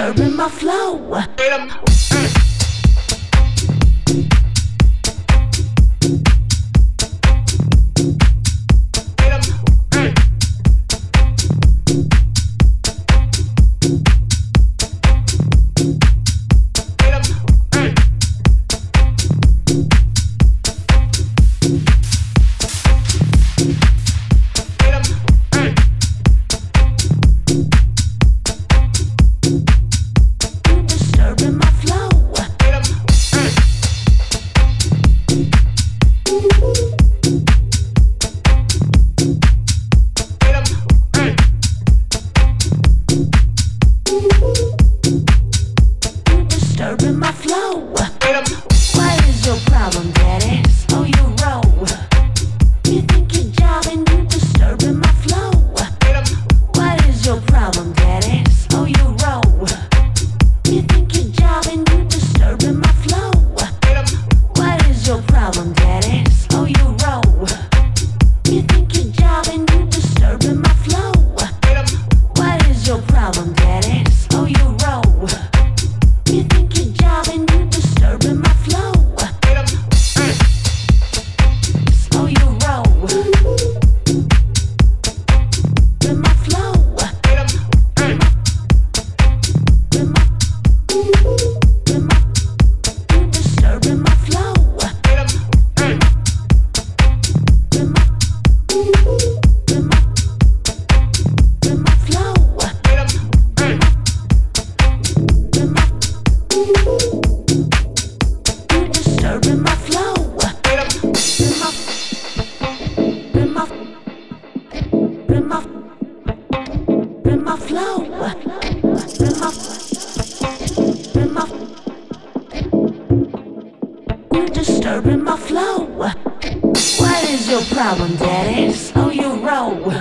disturbing my flow. problem, daddy. Oh, Slow your roll.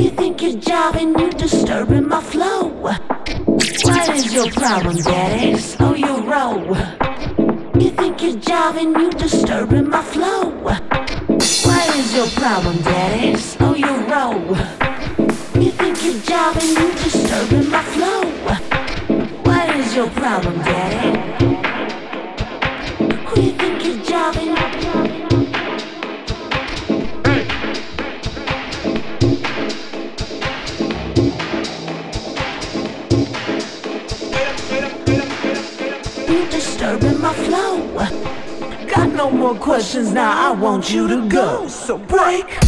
You think you're jiving, you disturbing my flow. What is your problem, daddy? Oh, Slow your roll. You think you're jiving, you disturbing my flow. What is your problem, daddy? want you to go, so break.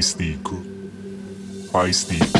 estico, Paistico. Paistico.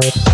Bye.